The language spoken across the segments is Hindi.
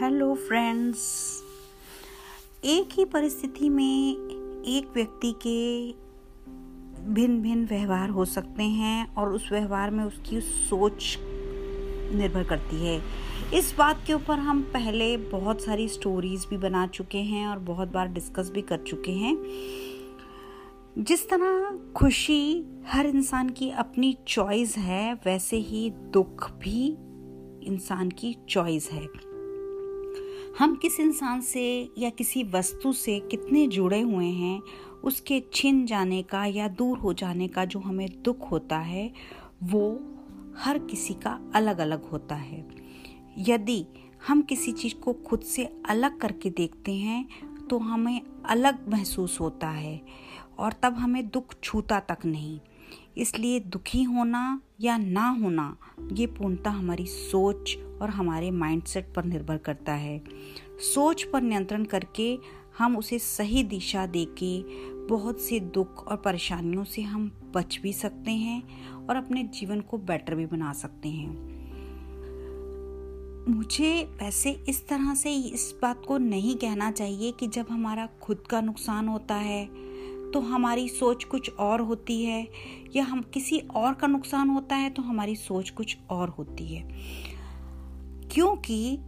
हेलो फ्रेंड्स एक ही परिस्थिति में एक व्यक्ति के भिन्न भिन्न व्यवहार हो सकते हैं और उस व्यवहार में उसकी सोच निर्भर करती है। इस बात के ऊपर हम पहले बहुत सारी स्टोरीज भी बना चुके हैं और बहुत बार डिस्कस भी कर चुके हैं। जिस तरह खुशी हर इंसान की अपनी चॉइस है, वैसे ही दुख भी इंसान की चॉइस है। हम किस इंसान से या किसी वस्तु से कितने जुड़े हुए हैं, उसके छिन जाने का या दूर हो जाने का जो हमें दुख होता है, वो हर किसी का अलग अलग होता है। यदि हम किसी चीज़ को खुद से अलग करके देखते हैं तो हमें अलग महसूस होता है और तब हमें दुख छूता तक नहीं। इसलिए दुखी होना या ना होना, ये पूर्णतः हमारी सोच और हमारे माइंडसेट पर निर्भर करता है। सोच पर नियंत्रण करके हम उसे सही दिशा देके बहुत से दुख और परेशानियों से हम बच भी सकते हैं और अपने जीवन को बेटर भी बना सकते हैं। मुझे वैसे इस तरह से इस बात को नहीं कहना चाहिए कि जब हमारा खुद का नुकसान होता है तो हमारी सोच कुछ और होती है, या हम किसी और का नुकसान होता है तो हमारी सोच कुछ और होती है। क्योंकि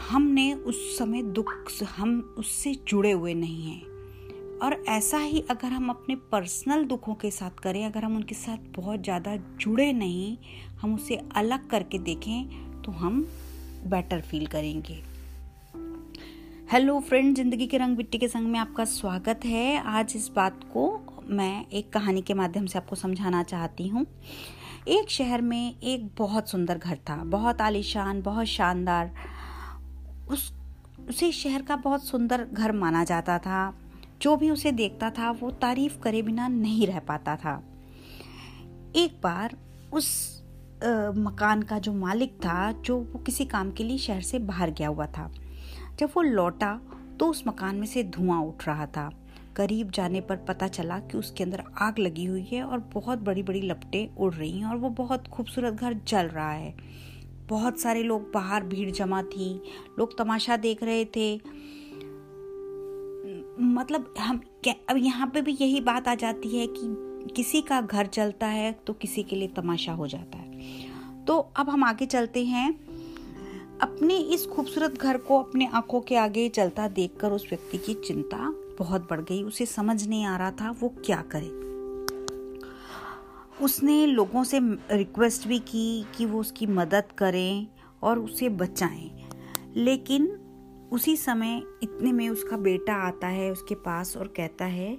हमने उस समय दुख हम उससे जुड़े हुए नहीं हैं। और ऐसा ही अगर हम अपने पर्सनल दुखों के साथ करें, अगर हम उनके साथ बहुत ज़्यादा जुड़े नहीं, हम उसे अलग करके देखें तो हम बेटर फील करेंगे। हेलो फ्रेंड ज़िंदगी के रंग मिट्टी के संग में आपका स्वागत है। आज इस बात को मैं एक कहानी के माध्यम से आपको समझाना चाहती हूँ। एक शहर में एक बहुत सुंदर घर था बहुत आलीशान बहुत शानदार। उस उसे शहर का बहुत सुंदर घर माना जाता था। जो भी उसे देखता था वो तारीफ़ करे बिना नहीं रह पाता था। एक बार उस आ, मकान का जो मालिक था जो वो किसी काम के लिए शहर से बाहर गया हुआ था। जब वो लौटा तो उस मकान में से धुआँ उठ रहा था। करीब जाने पर पता चला कि उसके अंदर आग लगी हुई है और बहुत बड़ी बड़ी लपटें उड़ रही हैं और वो बहुत खूबसूरत घर जल रहा है। बहुत सारे लोग बाहर भीड़ जमा थी, लोग तमाशा देख रहे थे। मतलब हम अब यहाँ पे भी यही बात आ जाती है कि किसी का घर चलता है तो किसी के लिए तमाशा हो जाता है। तो अब हम आगे चलते हैं। अपने इस खूबसूरत घर को अपने आँखों के आगे चलता देखकर उस व्यक्ति की चिंता बहुत बढ़ गई। उसे समझ नहीं आ रहा था वो क्या करे। उसने लोगों से रिक्वेस्ट भी की कि वो उसकी मदद करें और उसे बचाएँ। लेकिन उसी समय इतने में उसका बेटा आता है उसके पास और कहता है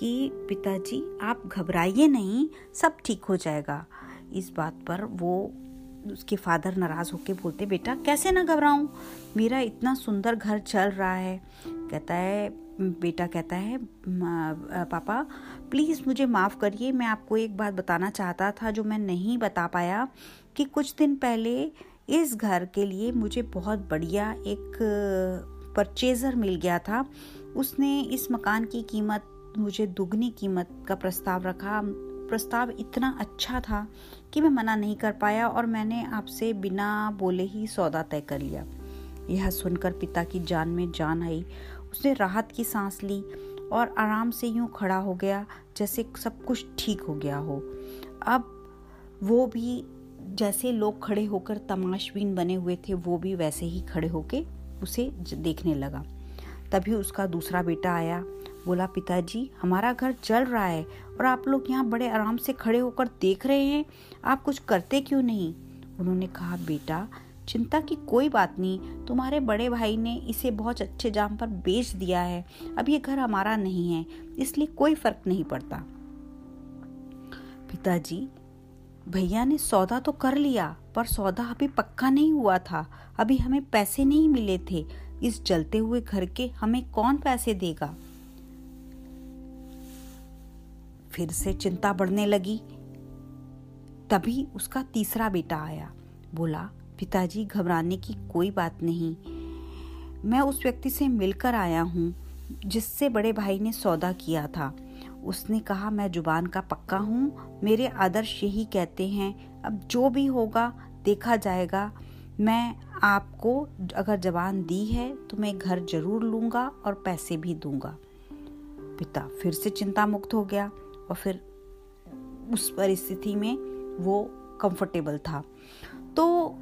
कि, पिताजी, आप घबराइए नहीं, सब ठीक हो जाएगा। इस बात पर वो उसके फादर नाराज़ होके बोलते, बेटा, कैसे ना घबराऊं? मेरा इतना सुंदर घर चल रहा है। कहता है, बेटा कहता है पापा प्लीज़ मुझे माफ़ करिए, मैं आपको एक बात बताना चाहता था जो मैं नहीं बता पाया कि कुछ दिन पहले इस घर के लिए मुझे बहुत बढ़िया एक परचेज़र मिल गया था। उसने इस मकान की कीमत, मुझे दुगनी कीमत का प्रस्ताव रखा। प्रस्ताव इतना अच्छा था कि मैं मना नहीं कर पाया और मैंने आपसे बिना बोले ही सौदा तय कर लिया। यह सुनकर पिता की जान में जान आई। उसने राहत की सांस ली और आराम से यूँ खड़ा हो गया जैसे सब कुछ ठीक हो गया हो। अब वो भी जैसे लोग खड़े होकर तमाशबीन बने हुए थे, वो भी वैसे ही खड़े होके उसे देखने लगा। तभी उसका दूसरा बेटा आया बोला, पिताजी, हमारा घर जल रहा है और आप लोग यहाँ बड़े आराम से खड़े होकर देख रहे हैं। आप कुछ करते क्यों नहीं? उन्होंने कहा, बेटा, चिंता की कोई बात नहीं। तुम्हारे बड़े भाई ने इसे बहुत अच्छे जाम पर बेच दिया है। अब ये घर हमारा नहीं है, इसलिए कोई फ़र्क नहीं पड़ता। पिताजी, भैया ने सौदा तो कर लिया, पर सौदा अभी पक्का नहीं हुआ था। अभी हमें पैसे नहीं मिले थे। इस जलते हुए घर के हमें कौन पैसे देगा? फिर से चिंता बढ़ने लगी। तभी उसका तीसरा बेटा आया। बोला, पिताजी, घबराने की कोई बात नहीं। मैं उस व्यक्ति से मिलकर आया हूँ, जिससे बड़े भाई ने सौदा किया था। उसने कहा, मैं ज़ुबान का पक्का हूँ। मेरे आदर्श यही कहते हैं। अब जो भी होगा, देखा जाएगा। मैं आपको अगर जबान दी है तो मैं घर ज़रूर लूँगा और पैसे भी दूँगा। पिता फिर से चिंता मुक्त हो गया। और फिर उस परिस्थिति में वो कंफर्टेबल था। तो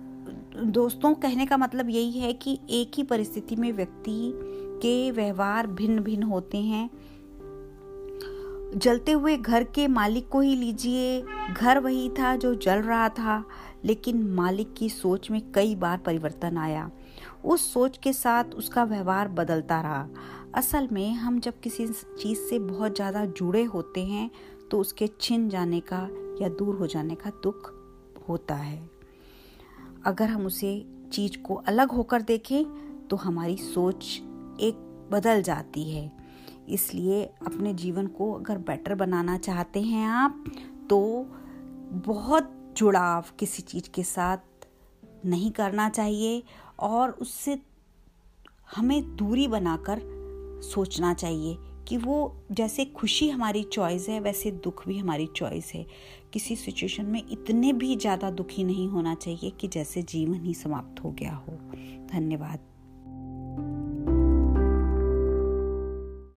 दोस्तों, कहने का मतलब यही है कि एक ही परिस्थिति में व्यक्ति के व्यवहार भिन्न भिन्न होते हैं। जलते हुए घर के मालिक को ही लीजिए, घर वही था जो जल रहा था, लेकिन मालिक की सोच में कई बार परिवर्तन आया। उस सोच के साथ उसका व्यवहार बदलता रहा। असल में हम जब किसी चीज़ से बहुत ज़्यादा जुड़े होते हैं तो उसके छिन जाने का या दूर हो जाने का दुख होता है। अगर हम उसे चीज़ को अलग होकर देखें तो हमारी सोच एक बदल जाती है। इसलिए अपने जीवन को अगर बेटर बनाना चाहते हैं आप तो बहुत जुड़ाव किसी चीज़ के साथ नहीं करना चाहिए और उससे हमें दूरी बनाकर सोचना चाहिए कि वो जैसे खुशी हमारी चॉइस है, वैसे दुख भी हमारी चॉइस है। किसी सिचुएशन में इतने भी ज़्यादा दुखी नहीं होना चाहिए कि जैसे जीवन ही समाप्त हो गया हो। धन्यवाद।